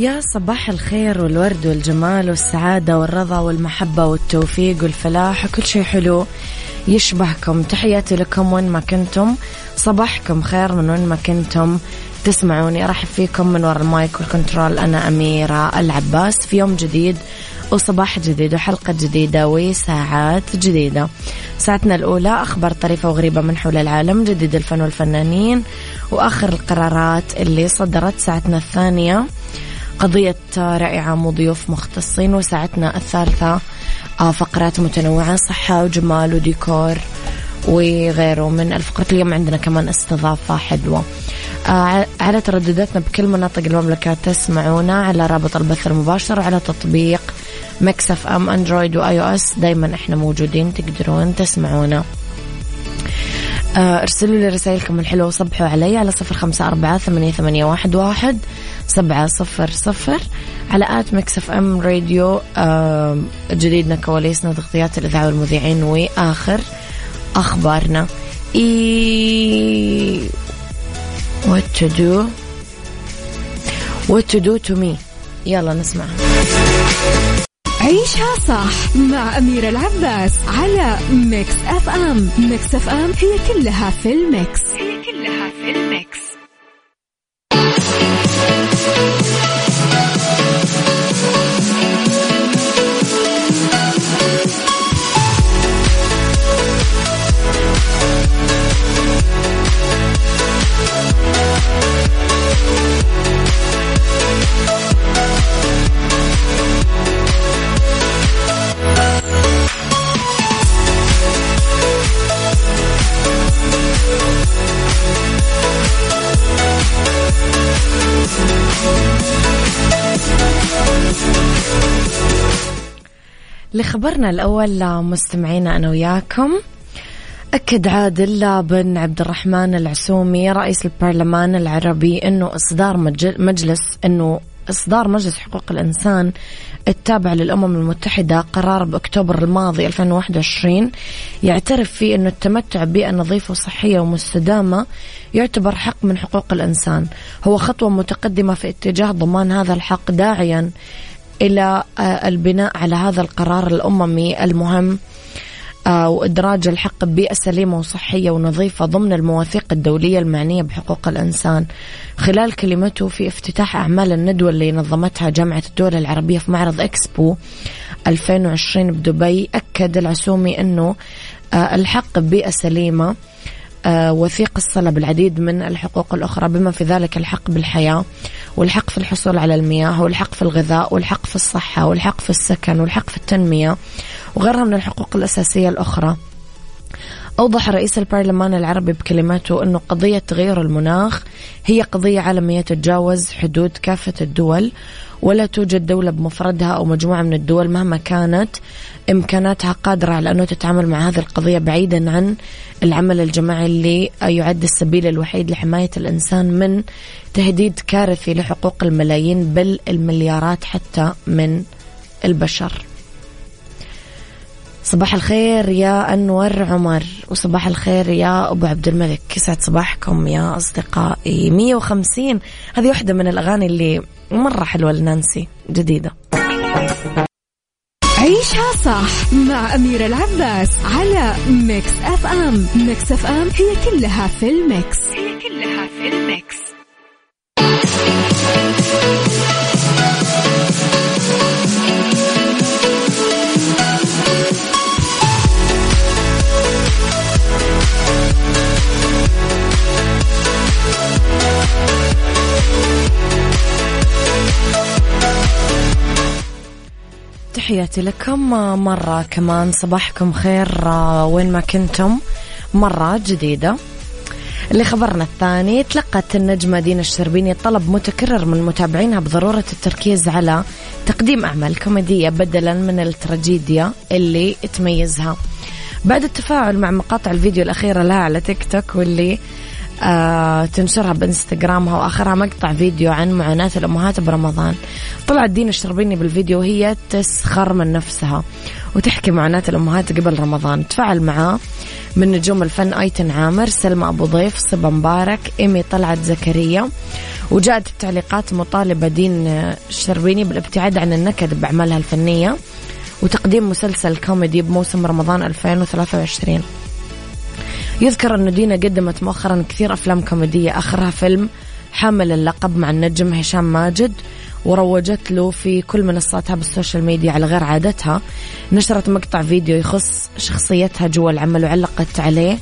يا صباح الخير والورد والجمال والسعادة والرضا والمحبة والتوفيق والفلاح وكل شيء حلو يشبهكم. تحياتي لكم وين ما كنتم. صباحكم خير من وين ما كنتم. تسمعوني أرحب فيكم من وراء ال mic وال control. أنا أميرة العباس في يوم جديد وصباح جديد وحلقة جديدة وساعات جديدة. ساعتنا الأولى أخبار طريفة وغريبة من حول العالم جديد الفن والفنانين وآخر القرارات اللي صدرت ساعتنا الثانية. قضية رائعة وضيوف مختصين وساعتنا الثالثة آه، فقرات متنوعة صحة وجمال وديكور وغيره من الفقرات اليوم عندنا كمان استضافة حلوة. آه، على تردداتنا بكل مناطق المملكة تسمعونا على رابط البث المباشر وعلى تطبيق Mix FM Android و iOS دايما إحنا موجودين تقدرون تسمعونا. آه، ارسلوا لي رسائلكم الحلوة وصبحوا علي على صفر خمسة أربعة ثمانية, ثمانية واحد, واحد. سبعة صفر صفر على at Mix FM Radio جديدنا كواليسنا تغطيات الإذاعة والمذيعين وآخر أخبارنا. إي what to do? what to do to me يلا نسمع. عيشها صح مع أميرة العباس على Mix FM. Mix FM هي كلها في ال mix. هي كلها لخبرنا الأول مستمعينا أنا وياكم. أكد عادل بن عبد الرحمن العسومي رئيس البرلمان العربي أنه إصدار مجلس أنه إصدار مجلس حقوق الإنسان التابع للأمم المتحدة قرار بأكتوبر الماضي 2021 يعترف فيه أنه التمتع ببيئة نظيفة وصحية ومستدامة يعتبر حق من حقوق الإنسان. هو خطوة متقدمة في اتجاه ضمان هذا الحق داعيا إلى آه، البناء على هذا القرار الأممي المهم آه، وإدراج الحق ببيئة سليمة وصحية ونظيفة ضمن المواثيق الدولية المعنية بحقوق الإنسان. خلال كلمته في افتتاح أعمال الندوة اللي نظمتها جامعة الدول العربية في معرض إكسبو 2020 بدبي أكد العسومي أنه آه، الحق ببيئة سليمة آه، وثيق الصلة بالعديد من الحقوق الأخرى بما في ذلك الحق بالحياة والحق في الحصول على المياه والحق في الغذاء والحق في الصحة والحق في السكن والحق في التنمية وغيرها من الحقوق الأساسية الأخرى. أوضح رئيس البرلمان العربي بكلماته أنه قضية تغير المناخ هي قضية عالمية تتجاوز حدود كافة الدول ولا توجد دولة بمفردها أو مجموعة من الدول مهما كانت إمكاناتها قادرة على أنه تتعامل مع هذه القضية بعيدا عن العمل الجماعي اللي يعد السبيل الوحيد لحماية الإنسان من تهديد كارثي لحقوق الملايين بل المليارات حتى من البشر. صباح الخير يا أنور عمر وصباح الخير يا أبو عبد الملك. يسعد صباحكم يا أصدقائي. 150 هذه واحدة من الأغاني اللي مرة حلوة لنانسي جديدة. عيشها صح مع أميرة العباس على Mix FM. Mix FM هي كلها في ال mix. هي كلها في ال mix. تحياتي لكم مرة كمان صباحكم خير آه، وين ما كنتم مرة جديدة. اللي خبرنا الثاني تلقت النجمة دينا الشربيني طلب متكرر من متابعينها بضرورة التركيز على تقديم أعمال كوميدية بدلا من التراجيديا اللي تميزها. بعد التفاعل مع مقاطع الفيديو الأخيرة لها على تيك توك واللي آه تنشرها بانستغرامها واخرها مقطع فيديو عن معاناة الأمهات برمضان. طلعت دينا الشربيني بالفيديو وهي تسخر من نفسها وتحكي معاناة الأمهات قبل رمضان. تفاعل معاه من نجوم الفن أيتن عامر سلمى أبو ضيف صبا مبارك إيمي طلعت زكريا وجاءت التعليقات مطالبة دين الشربيني بالابتعاد عن النكد بأعمالها الفنية وتقديم مسلسل كوميدي بموسم رمضان 2023 يذكر أن دينا قدمت مؤخرا كثير أفلام كوميدية. آخرها فيلم حامل اللقب مع النجم هشام ماجد وروجت له في كل منصاتها بالسوشيال ميديا على غير عادتها. نشرت مقطع فيديو يخص شخصيتها جوا العمل وعلقت عليه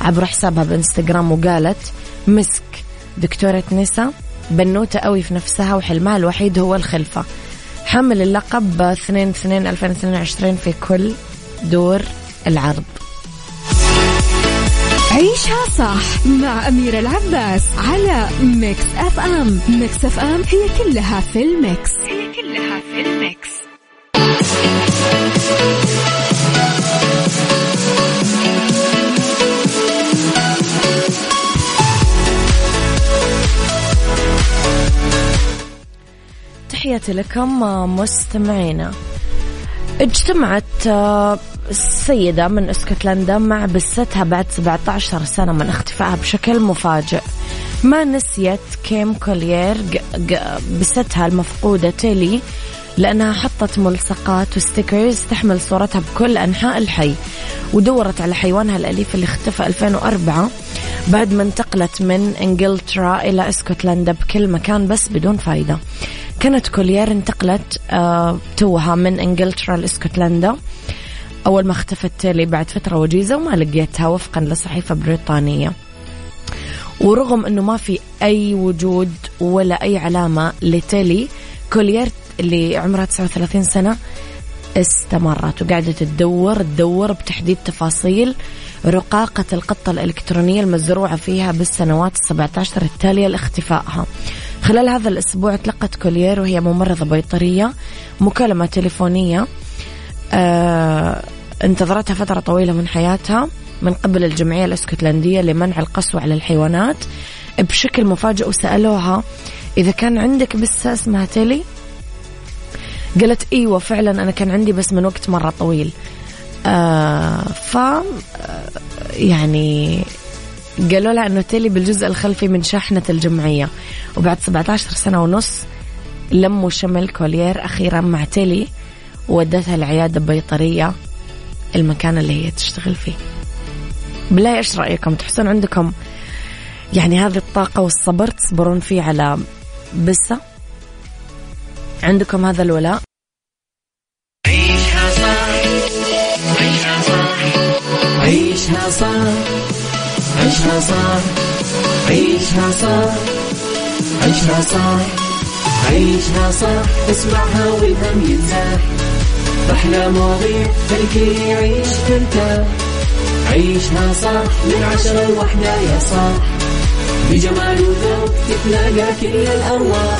عبر حسابها بإنستغرام وقالت مسك دكتورة نسا بنوتة قوي في نفسها وحلمها الوحيد هو الخلفة. حمل اللقب 2 2 2022 في كل دور العرض. عيشها صح مع أميرة العباس على Mix FM. Mix FM هي كلها في ال mix. هي كلها في ال mix. تحياتي لكم مستمعينا. اجتمعت السيدة من إسكتلندا مع بستها بعد 17 سنة من اختفائها بشكل مفاجئ. ما نسيت كيم كوليير بستها المفقودة تيلي لأنها حطت ملصقات و stickers تحمل صورتها بكل أنحاء الحي ودورت على حيوانها الأليف اللي اختفى 2004 بعد ما انتقلت من إنجلترا إلى إسكتلندا بكل مكان بس بدون فايدة. كانت كوليير انتقلت آه توها من إنجلترا لإسكتلندا. أول ما اختفت تيلي بعد فترة وجيزة وما لقيتها وفقا لصحيفة بريطانية. ورغم أنه ما في أي وجود ولا أي علامة لتيلي كوليرت اللي عمرها 39 سنة استمرت وقاعدة تدور تدور بتحديد تفاصيل رقاقة القطة الإلكترونية المزروعة فيها بالسنوات السبعة عشر التالية لاختفائها. خلال هذا الأسبوع تلقت كوليير وهي ممرضة بيطرية مكالمة تليفونية آه انتظرتها فترة طويلة من حياتها من قبل الجمعية الإسكتلندية لمنع القسوة على الحيوانات. بشكل مفاجئ وسألوها إذا كان عندك بس اسمها تيلي؟ قالت إيوه فعلا أنا كان عندي بس من وقت مرة طويل. آه ف آه، يعني قالوا لها إنه تيلي بالجزء الخلفي من شاحنة الجمعية. وبعد 17 سنة ونص لموا شمل كولير أخيرا مع تيلي وودتها العيادة بيطريه المكان اللي هي تشتغل فيه. بالله إيش رأيكم؟ تحسون عندكم يعني هذه الطاقة والصبر تصبرون فيه على بسة؟ عندكم هذا الولاء؟ عيشها صح عيشها صح عيشها صح عيشها صح عيشها صح عيشها صح عيشها صح اسمعها والهم ينزاح. أحلى مواضيع خلي يعيش ترتاح عيشها صح من عشرة لوحدة يا صاح بجمال وذوق تتلاقى كل الأرواح.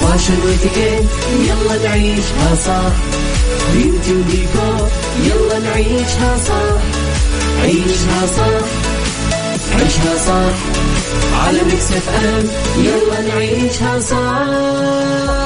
فاشل واتيكيت يلا نعيشها صح بيوتي وديكور يلا نعيشها صح عيشها صح عيشها صح على Mix FM يلا نعيشها صح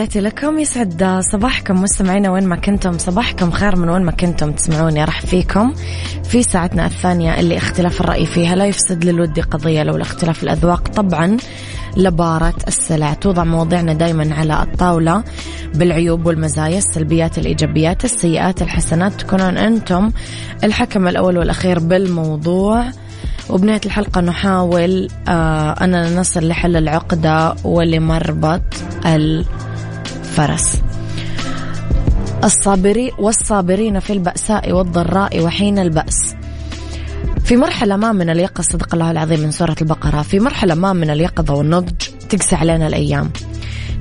تحياتي لكم. يسعد صباحكم مستمعينا وين ما كنتم. صباحكم خير من وين ما كنتم تسمعوني. راح فيكم. في ساعتنا الثانية اللي اختلاف الرأي فيها لا يفسد للود قضية لو الاختلاف الأذواق. طبعا لبارة السلع. توضع مواضيعنا دايما على الطاولة بالعيوب والمزايا السلبيات الإيجابيات السيئات الحسنات. تكونون أنتم الحكم الأول والأخير بالموضوع. وبنهاية الحلقة نحاول آه أننا نصل لحل العقدة ولمربط الفرس. الصابري والصابرين في البأساء والضراء وحين البأس. في مرحلة ما من اليقظة صدق الله العظيم من سورة البقرة. في مرحلة ما من اليقظة والنضج تقسى علينا الأيام.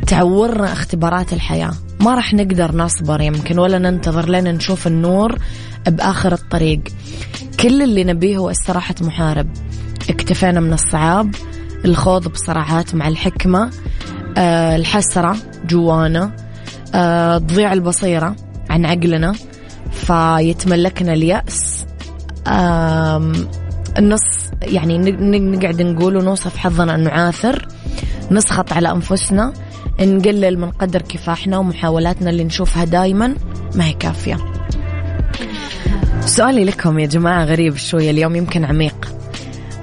تعورنا اختبارات الحياة. ما راح نقدر نصبر يمكن ولا ننتظر لين نشوف النور بآخر الطريق. كل اللي نبيه هو استراحة محارب. اكتفينا من الصعاب الخوض بصراعات مع الحكمة. الحسرة جوانا تضيع البصيرة عن عقلنا فيتملكنا اليأس. النص يعني نقعد نقول ونوصف حظنا أنه عاثر. نسخط على أنفسنا نقلل من قدر كفاحنا ومحاولاتنا اللي نشوفها دايما. ما هي كافية. سؤالي لكم يا جماعة غريب شوية اليوم يمكن عميق.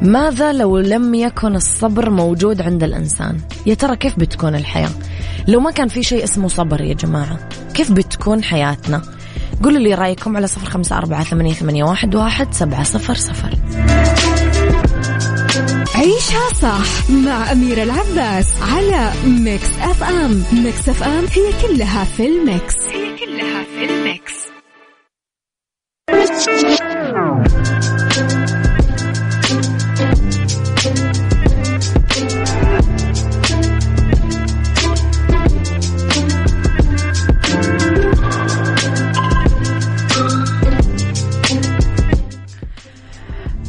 ماذا لو لم يكن الصبر موجود عند الإنسان؟ يا ترى كيف بتكون الحياة؟ لو ما كان في شيء اسمه صبر يا جماعة كيف بتكون حياتنا؟ قولوا لي رأيكم على صفر خمسة أربعة ثمانية, ثمانية واحد, واحد سبعة صفر صفر. عيشها صح مع أميرة العباس على Mix FM. Mix FM هي كلها في ال mix. هي كلها في ال mix.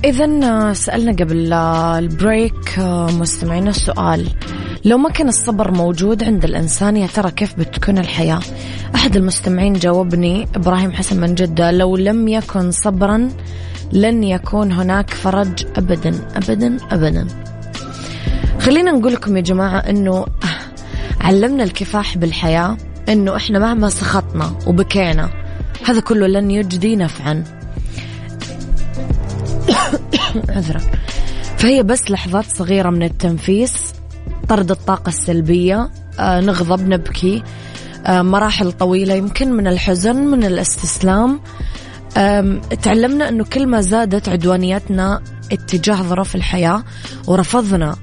إذا سألنا قبل البريك مستمعينا السؤال لو ما كان الصبر موجود عند الإنسان يا ترى كيف بتكون الحياة؟ أحد المستمعين جاوبني إبراهيم حسن من جدة لو لم يكن صبرا لن يكون هناك فرج أبدا أبدا أبدا. خلينا نقول لكم يا جماعة أنه علمنا الكفاح بالحياة أنه إحنا مهما سخطنا وبكينا هذا كله لن يجدي نفعا. عذرا فهي بس لحظات صغيرة من التنفيس طرد الطاقة السلبية آه نغضب نبكي آه مراحل طويلة يمكن من الحزن من الاستسلام. تعلمنا أنه كل ما زادت عدوانيتنا اتجاه ظروف الحياة ورفضنا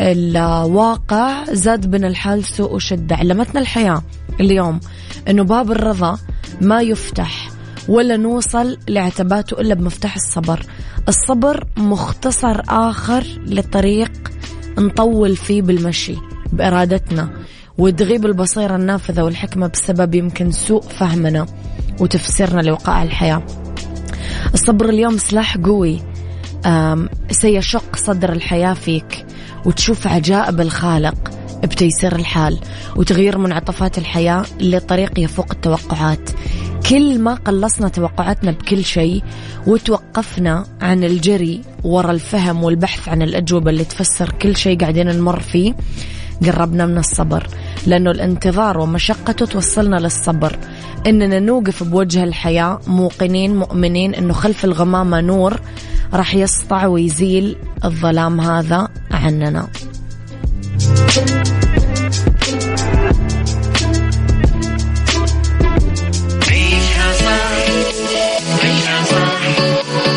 الواقع زاد بنا الحال سوء وشدة. علمتنا الحياة اليوم أنه باب الرضا ما يفتح ولا نوصل لعتباته إلا بمفتاح الصبر. الصبر مختصر آخر لطريق نطول فيه بالمشي بإرادتنا وتغيب البصيرة النافذة والحكمة بسبب يمكن سوء فهمنا وتفسيرنا لوقائع الحياة. الصبر اليوم سلاح قوي سيشق صدر الحياة فيك وتشوف عجائب الخالق بتيسير الحال وتغيير منعطفات الحياة لطريق يفوق التوقعات. كل ما قلصنا توقعاتنا بكل شيء وتوقفنا عن الجري ورا الفهم والبحث عن الأجوبة اللي تفسر كل شيء قاعدين نمر فيه قربنا من الصبر. لأنه الانتظار ومشقته توصلنا للصبر. إننا نوقف بوجه الحياة موقنين مؤمنين إنه خلف الغمامة نور راح يسطع ويزيل الظلام هذا عننا.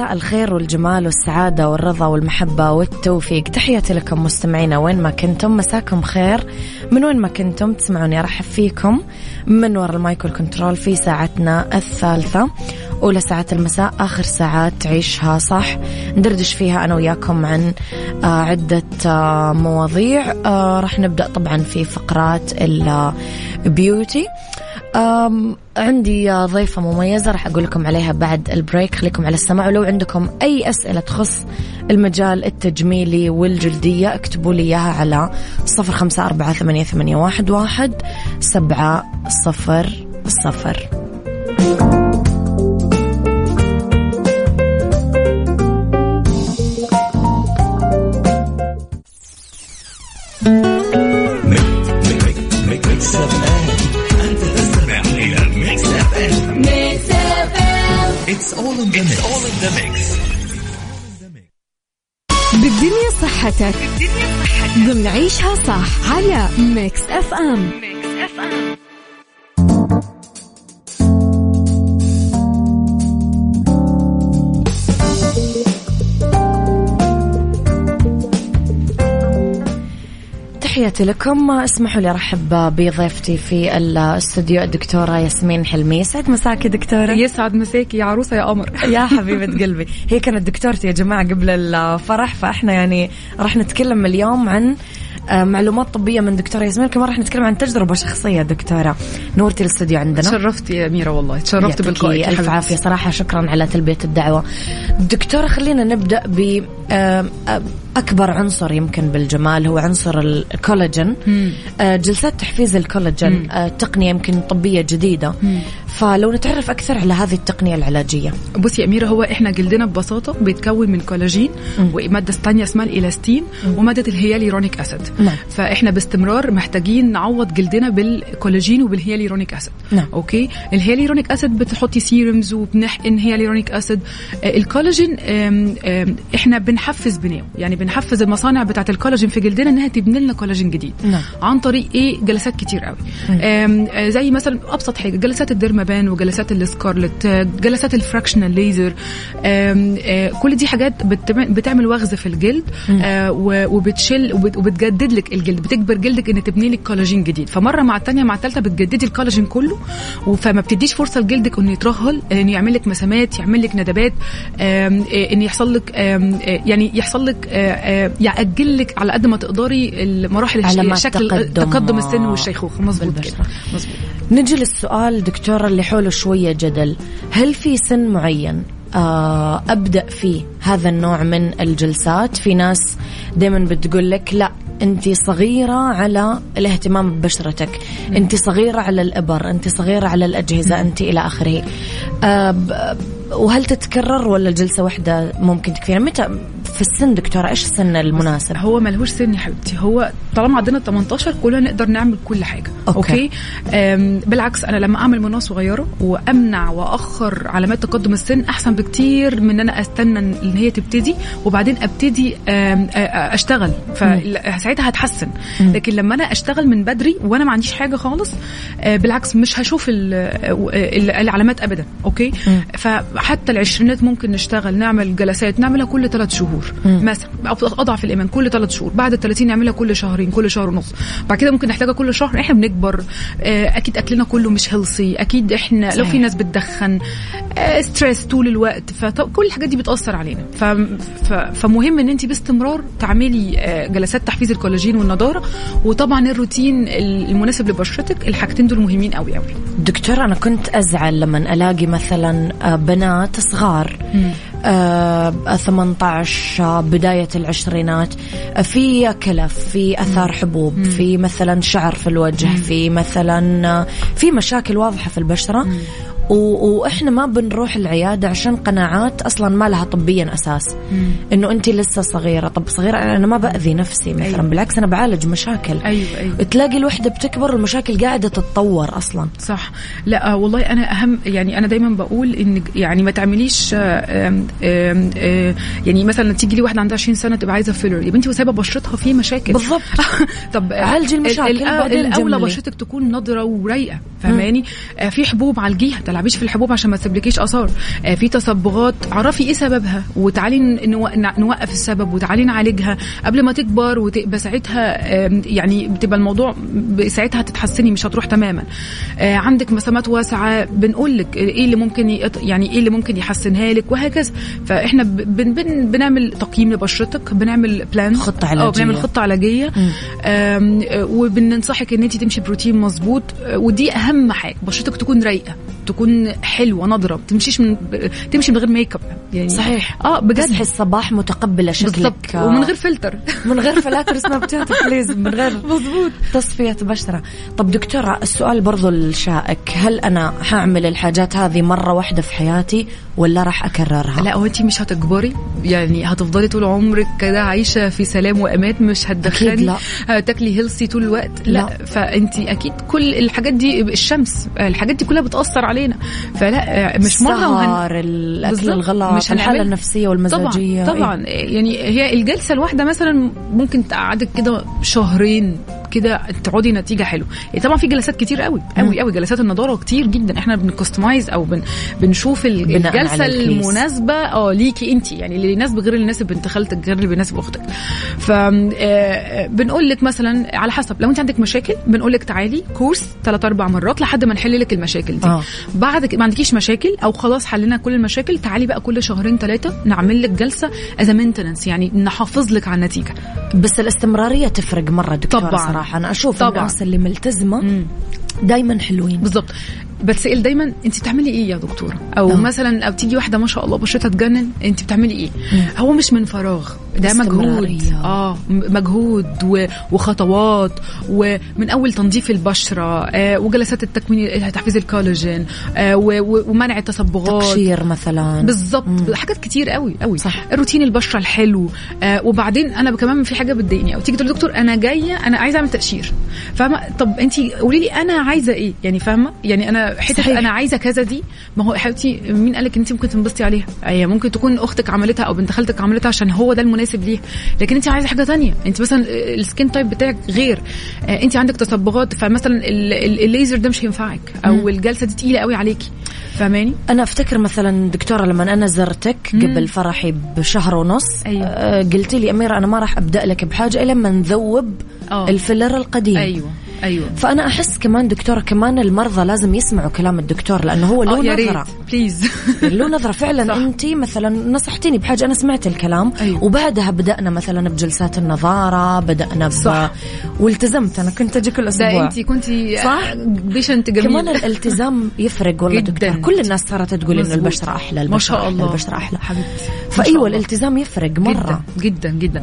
مساء الخير والجمال والسعادة والرضا والمحبة والتوفيق. تحياتي لكم مستمعينا وين ما كنتم مساكم خير. من وين ما كنتم تسمعوني أرحب فيكم من وراء ال mic وال control في ساعتنا الثالثة. أولى ساعات المساء آخر ساعات تعيشها صح. ندردش فيها أنا وياكم عن آه، عدة آه، مواضيع. آه، راح نبدأ طبعا في فقرات ال beauty عندي ضيفة مميزة راح أقول لكم عليها بعد البريك. خليكم على السماع ولو عندكم أي أسئلة تخص المجال التجميلي والجلدية اكتبوا لي إياها على صفر خمسة أربعة ثمانية, ثمانية واحد, واحد سبعة صفر صفر. عيشها صح على Mix FM Mix FM تحياتي لكم. اسمحوا لي أرحب بضيفتي في الاستوديو الدكتورة ياسمين حلمي. يسعد مساك دكتورة؟ يسعد مساك. يا عروسة يا قمر. يا حبيبة قلبي. هي كانت دكتورتي يا جماعة قبل الفرح فإحنا يعني راح نتكلم اليوم عن معلومات طبية من دكتورة ياسمين. كمان راح نتكلم عن تجربة شخصية دكتورة. نورتي الاستوديو عندنا. تشرفتي يا أميرة والله. تشرفت بلقائك ألف عافية. صراحة شكرا على تلبية الدعوة. دكتورة خلينا نبدأ ب آه، آه، أكبر عنصر يمكن بالجمال هو عنصر الكولاجين. جلسات تحفيز الكولاجين تقنية يمكن طبية جديدة. مم. فلو نتعرف أكثر على هذه التقنية العلاجية. بصي يا أميرة هو إحنا جلدنا ببساطة بيتكون من كولاجين ومادة ثانية اسمها الإلاستين ومادة ال hyaluronic acid. نعم. فإحنا باستمرار محتاجين نعوض جلدنا بالكولاجين وبال hyaluronic acid. نعم. okay؟ ال hyaluronic acid بتحطي serums وبنحقن hyaluronic acid. آه، الكولاجين إحنا بنحفز بناءه يعني بنحفز المصانع بتاعة الكولاجين في جلدنا إنها تبني لنا كولاجين جديد. نعم. عن طريق إيه؟ جلسات كتير قوي. آه، زي مثلا أبسط حاجة جلسات ال Dermapen وجلسات ال Scarlet جلسات الفراكشنال ليزر كل دي حاجات بتعمل وغز في الجلد آه، وبتشل وبتجدد لك الجلد بتجبر جلدك ان تبني لك كولاجين جديد. فمرة مع الثانية مع الثالثه بتجددي الكولاجين كله فما بتديش فرصة لجلدك إنه يترهل إنه يعمل لك مسامات يعمل لك ندبات آه، ان يحصل لك آه، يعني يحصل لك ياجل لك على قد ما تقدري المراحل الشكل تقدم. السن والشيخوخه مظبوط مظبوط. نجي للسؤال دكتورة اللي حوله شوية جدل. هل في سن معين آه، أبدأ فيه هذا النوع من الجلسات؟ في ناس دائما بتقول لك لا أنت صغيرة على الاهتمام ببشرتك. أنت صغيرة على الإبر أنت صغيرة على الأجهزة أنت إلى آخره. أه وهل تتكرر ولا جلسه واحدة ممكن تكفينا متى في السن دكتورة إيش السن المناسب؟ هو ملهوش سن يا حبيبتي هو طالما عندنا 18 كلنا نقدر نعمل كل حاجة. أوكي, okay؟ بالعكس أنا لما أعمل من وأنا لسه صغيرة وأمنع واخر علامات تقدم السن أحسن بكتير من إن أنا أستنى إن هي تبتدي وبعدين أبتدي أشتغل. فساعتها هتحسن. لكن لما أنا أشتغل من بدري وأنا ما عنديش حاجة خالص بالعكس مش هشوف العلامات ابدا. okay؟ فحتى العشرينات ممكن نشتغل نعمل جلسات نعملها كل ثلاث شهور. مثلا أضعف الإيمان كل ثلاث شهور. بعد ال 30 نعملها كل شهرين كل شهر ونص. بعد كده ممكن نحتاجها كل شهر إحنا بنكبر. آه، أكيد أكلنا كله مش healthy أكيد إحنا صحيح. لو في ناس بتدخن stress آه، طول الوقت. فكل الحاجات دي بتأثر علينا. فمهم إن انت باستمرار تعملي آه، جلسات تحفيز الكولاجين والنضارة. وطبعا الروتين المناسب لبشرتك الحاجتين دول مهمين قوي قوي دكتور أنا كنت أزعل لما ألاقي مثلا بنات صغار. آه 18 بداية العشرينات في كلف في أثار حبوب. في مثلا شعر في الوجه. في مثلا في مشاكل واضحة في البشرة. وإحنا ما بنروح العيادة عشان قناعات أصلا ما لها طبيا أساس. إنه انت لسه صغيرة. طب صغيرة أنا ما بأذي نفسي مثلا أيوة. بالعكس أنا بعالج مشاكل. أيوه أيوه. تلاقي الوحدة بتكبر والمشاكل قاعدة تتطور أصلا. صح. لا والله أنا أهم يعني أنا دايما بقول إن يعني ما تعمليش آم آم آم يعني مثلا تيجي لي واحدة عندها 20 سنة تبقى عايزة فيلر يا بنتي وسايبه بشرتها في مشاكل. بالضبط. طب عالجي المشاكل الأولى بشرتك تكون نضرة ورايقة فهماني آه في حبوب عالجيها تلعبيش في الحبوب عشان ما تسيبلكيش آثار. آه في تصبغات. عرفي إيه سببها وتعالي نو- نوقف السبب وتعالي نعالجها. قبل ما تكبر وتبقى ساعتها آم، يعني بتبقى الموضوع ساعتها تتحسني مش هتروح تماما. آه عندك مسامات واسعة. بنقول لك إيه اللي ممكن يعني إيه اللي ممكن يحسنها لك وهكذا. فإحنا بن بن بنعمل تقييم لبشرتك بنعمل plan خطة آه علاجية. بنعمل خطة علاجية. آه، وبننصحك إن انت تمشي بروتين مظبوط. آه، ودي أهم حاجة بشرتك تكون رايقة. تكون حلوة نضرة ما تمشيش من تمشي من غير make up يعني. صحيح. آه بجد. تصحي الصباح متقبلة شكلك. بالضبط. آه، ومن غير فلتر من غير فلاتر Snapchat please من غير مضبوط تصفية بشرة طب دكتورة السؤال برضو الشائك هل أنا حأعمل الحاجات هذه مرة واحدة في حياتي ولا راح أكررها؟ لا هو انت مش هتكبري؟ يعني هتفضلي طول عمرك كده عايشة في سلام وأمان مش هتدخلي أكيد لا. هتاكلي هيلثي طول الوقت؟ لا, لا. فانت أكيد كل الحاجات دي الشمس الحاجات دي كلها بتأثر علينا. فلا مش مرة وهن... السهر بالظبط. الغلط مش الحالة هنعمل- النفسية والمزاجية. طبعا طبعا. يعني هي الجلسة الواحده مثلا ممكن تقعدك كده شهرين. كده تقعدي نتيجة حلوة. يعني طبعا في جلسات كتير قوي قوي قوي. جلسات النضارة كتير جدا. إحنا بنكستمايز أو بن بنشوف الجلسة. المناسبة آه ليكي أنت. يعني اللي يناسب غير اللي يناسب بنت خالتك غير اللي بيناسب أختك. ف آه، بنقول لك مثلا على حسب. لو أنت عندك مشاكل بنقول لك تعالي كورس ثلاث أربع مرات لحد ما نحل لك المشاكل دي. آه. بعد ما عندكيش مشاكل أو خلاص حلينا كل المشاكل تعالي بقى كل شهرين ثلاثة نعمل لك جلسة as maintenance يعني نحافظ لك على النتيجة. بس الاستمرارية تفرق مرة دكتورة طبعاً. صراحة. أنا أشوف طبعاً. الناس اللي ملتزمة. دايما حلوين. بالظبط بتسال دايما انت بتعملي إيه يا دكتورة؟ أو آه. مثلا أو تيجي واحدة ما شاء الله بشرتها تجنن انت بتعملي إيه؟ هو مش من فراغ ده مجهود. آه مجهود و- وخطوات ومن أول تنظيف البشرة آه وجلسات التكوين تحفيز الكولاجين آه و- و- ومنع التصبغات. تقشير مثلا. بالظبط حاجات كتير قوي قوي صح. الروتين البشرة الحلو آه وبعدين أنا كمان في حاجة بتضايقني أو تيجي تقول دكتور أنا جاية أنا عايزة أعمل تقشير. فاهمة؟ طب انت قولي لي أنا عايزة إيه؟ يعني فاهمة؟ يعني أنا حتة. أنا عايزة كذا دي. ما هو يا حبيبتي مين قال لك أنت ممكن تنبسطي عليها؟ هي ممكن تكون أختك عملتها أو بنت خالتك عملتها عشان هو ده المناسب ليها. لكن أنت عايزة حاجة تانية. أنت مثلا ال skin type بتاعك غير. آه أنت عندك تصبغات فمثلا ال- ال- الليزر ده مش هينفعك. أو الجلسة دي تقيلة قوي عليكي. فاهماني؟ أنا أفتكر مثلا دكتورة لما أنا زرتك قبل فرحي بشهر ونص أيوة. آه، قلت لي أميرة أنا ما راح أبدأ لك بحاجة إلا لما نذوب آه. ال filler القديم. أيوه. أيوه. فأنا أحس كمان دكتورة كمان المرضى لازم يسمعوا كلام الدكتور لأنه هو له آه، ريت. نظرة please له نظرة فعلا. أنت مثلا نصحتيني بحاجة أنا سمعت الكلام أيوة. وبعدها بدأنا مثلا بجلسات النضارة بدأنا ب... صح. والتزمت أنا كنت أجي كل أسبوع ده انت كنتي صح؟ patient جميل كمان الالتزام يفرق والله. دكتور كل الناس صارت تقول إنه. البشرة أحلى ما البشره شاء أحلى الله البشرة أحلى حبيبتي ما شاء فأيوة. الالتزام يفرق مرة جدا جدا جدا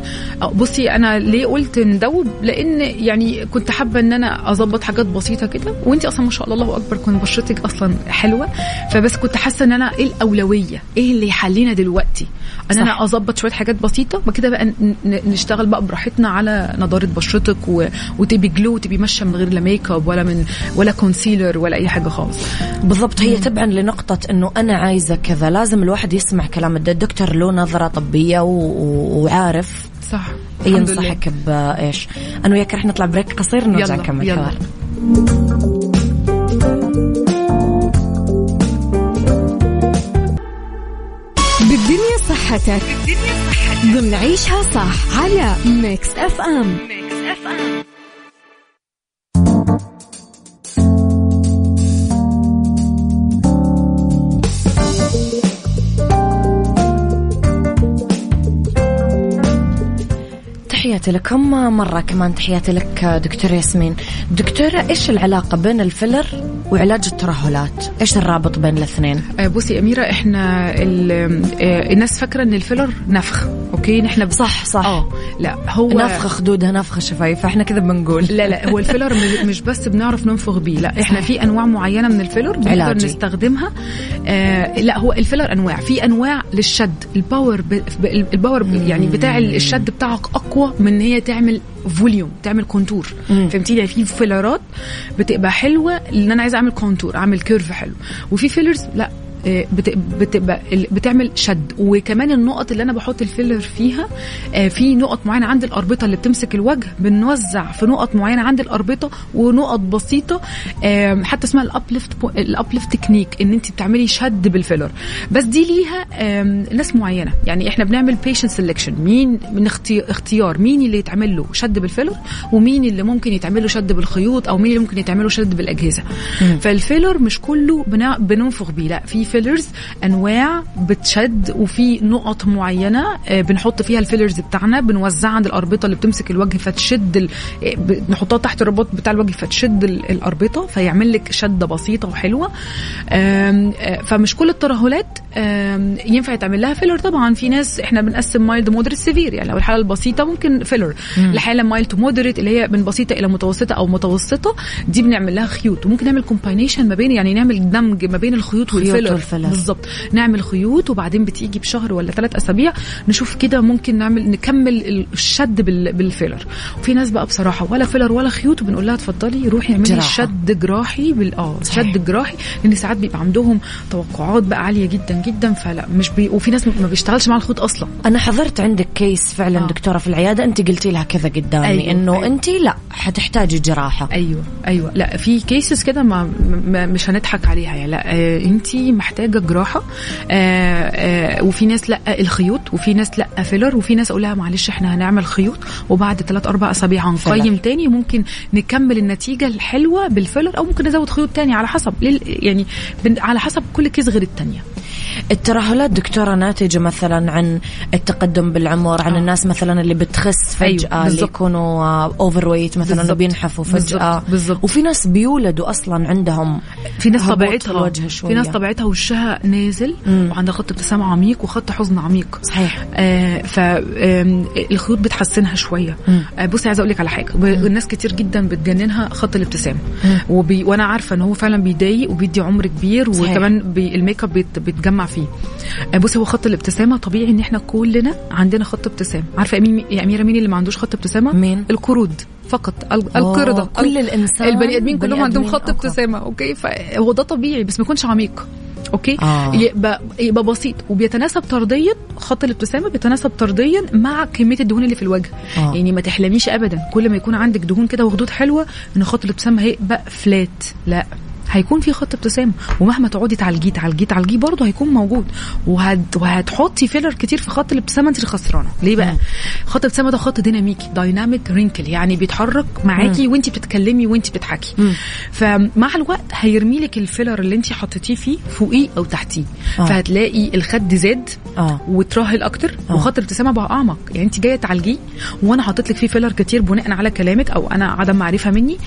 بصي أنا ليه قلت ندوب لأن يعني كنت حابة إن أنا أظبط حاجات بسيطة كده وانت أصلا ما شاء الله الله أكبر كنت بشرتك أصلا حلوة فبس كنت حاسة إن أنا إيه الأولوية؟ إيه اللي يحلينا دلوقتي؟ إن. أنا أظبط شوية حاجات بسيطة وكده بقى نشتغل بقى براحتنا على نضاره بشرتك و... وتبقي glow وتبقي ماشيه من غير لا make up ولا من ولا concealer ولا أي حاجة خالص. بالضبط. هي تبعا لنقطة إنه أنا عايزة كذا. لازم الواحد يسمع كلام الد- الدكتور له نظرة طبية و... وعارف. صح. ينصحك بإيش؟ أنا وياك رح نطلع بريك قصير نرجع نكمل. يلا. حوار بالدنيا صحتك. ضمن عيشها صح على ميكس اف ام تحياتي لكم مرة كمان تحياتي لك دكتور ياسمين. دكتورة إيش العلاقة بين الفيلر وعلاج الترهلات؟ إيش الرابط بين الاثنين؟ بصي أميرة إحنا آه، الناس فاكرة إن الفيلر نفخ. أوكي؟ إحنا صح صح. آه. لا هو نفخ خدودها نفخ شفايف إحنا كذا بنقول. لا لا هو الفيلر مش- بس بنعرف ننفخ بيه لا إحنا في أنواع معينة من الفيلر بنقدر. نستخدمها. آه لا هو الفيلر أنواع. في أنواع للشد. الباور ب... الباور ب... يعني بتاع الشد بتاعك أقوى من إن هي تعمل فوليوم تعمل كونتور. فهمتيني؟ يعني في فيلرات بتبقى حلوة لأن أنا عايزة أعمل كونتور أعمل كيرف حلو. وفي فيلرز لا آه، بت- بتعمل شد. وكمان النقط اللي أنا بحط الفيلر فيها آه، في نقط معينة عند الأربطة اللي بتمسك الوجه بنوزع في نقط معينة عند الأربطة ونقط بسيطة حتى اسمها الأبليفت الأبليفت تكنيك إن انت بتعملي شد بالفيلر. بس دي ليها ناس معينة. يعني إحنا بنعمل بيشنت سelection مين من اختي- اختيار مين اللي يتعمل له شد بالفيلر ومين اللي ممكن يتعمل له شد بالخيوط أو مين اللي ممكن يتعمل له شد بالأجهزة. فالفيلر مش كله بننفخ بيه. لا في فيلرز أنواع بتشد وفي نقط معينة آه، بنحط فيها الفيلرز بتاعنا بنوزعها عند الأربطة اللي بتمسك الوجه فتشد ال... آه، نحطها تحت الرباط بتاع الوجه فتشد ال- الأربطة فيعمل لك شدة بسيطة وحلوة. آه، فمش كل الترهلات ينفع يتعمل لها فيلر طبعا في ناس إحنا بنقسم مايلد مودريت سيفير يعني لو الحالة البسيطة ممكن فيلر الحاله مايلد مودريت اللي هي من بسيطة إلى متوسطة أو متوسطة دي بنعمل لها خيوط. وممكن نعمل كومباينيشن ما بين يعني نعمل دمج ما بين الخيوط والفيلر والفيلر. بالظبط نعمل خيوط وبعدين بتيجي بشهر ولا ثلاث أسابيع نشوف كده ممكن نعمل نكمل الشد بال- بالفيلر وفي ناس بقى بصراحة ولا فيلر ولا خيوط وبنقول لها اتفضلي روحي اعملي جراحة. شد جراحي بال آه. شد جراحي لأن ساعات بيبقى عندهم توقعات بقى عالية جدا جدا فلا مش بي وفي ناس ما بيشتغلش مع الخيوط أصلا أنا حضرت عندك كيس فعلا آه. دكتورة في العيادة أنت قلتي لها كذا قدامي أيوة، إنه أيوة. أنت لا حتحتاجي جراحة أيوه أيوه لا في كيسز كده ما, ما مش هنضحك عليها يعني لا آه أنت محتاجة جراحة آه آه وفي ناس لأ الخيوط وفي ناس لأ فيلر وفي ناس أقول لها معلش إحنا هنعمل خيوط وبعد ثلاث أربع أسابيع هنقيم. تاني ممكن نكمل النتيجة الحلوة بالفيلر أو ممكن نزود خيوط تاني على حسب يعني على حسب كل كيس غير التانية الترهلات دكتورة ناتجة مثلا عن التقدم بالعمر عن آه. الناس مثلا اللي بتخس أيوة، فجأة اللي. يكونوا اوفر ويت مثلا اللي بالضبط. بينحفوا فجأة بالضبط، بالضبط. وفي ناس بيولدوا أصلا عندهم في ناس طبيعتها. في ناس طبيعتها وشها نازل مم. وعندها خط ابتسامه عميق وخط حزن عميق صحيح آه فالخيوط بتحسنها شوية. آه بصي عايزة أقول لك على حاجة الناس كتير جدا بتجننها خط الابتسام. وبي وأنا عارفة إن هو فعلا بيضايق وبيدي عمر كبير صحيح. وكمان بي الميك اب بيت بيتجمع فيه آه بصي هو خط الابتسامة طبيعي إن إحنا كلنا عندنا خط ابتسام عارفة مين يا أميرة مين اللي ما عندوش خط ابتسامة مين؟ القرود فقط القردة كل الإنسان البني آدمين كلهم عندهم خط. ابتسامة أوكي فهو ده طبيعي بس ما يكونش عميق أوكي آه. يبقى يبقى بسيط وبيتناسب طرديا خط الابتسامة بيتناسب طرديا مع كمية الدهون اللي في الوجه آه. يعني ما تحلميش ابدا كل ما يكون عندك دهون كده وخدود حلوة إن خط الابتسامة هيبقى فلات لا هيكون في خط ابتسامة. ومهما تقعدي تعالجيه تعالجيه تعالجيه برضه هيكون موجود. وهت... وهتحطي فيلر كتير في خط الابتسامة انت خسرانة. ليه بقى؟ مم. خط الابتسامه ده خط ديناميكي دايناميك رينكل يعني بيتحرك معاكي وانت بتتكلمي وانت بتضحكي. مم. فمع الوقت هيرمي لك الفيلر اللي انت حطيتيه فيه فوقيه أو تحتيه. آه. فهتلاقي الخد زاد آه. وتراهل أكتر آه. وخط الابتسامة بقى أعمق. يعني انت جاية تعالجيه وأنا حاطط لك فيه فيلر كتير بناء على كلامك أو أنا عدم معرفة مني.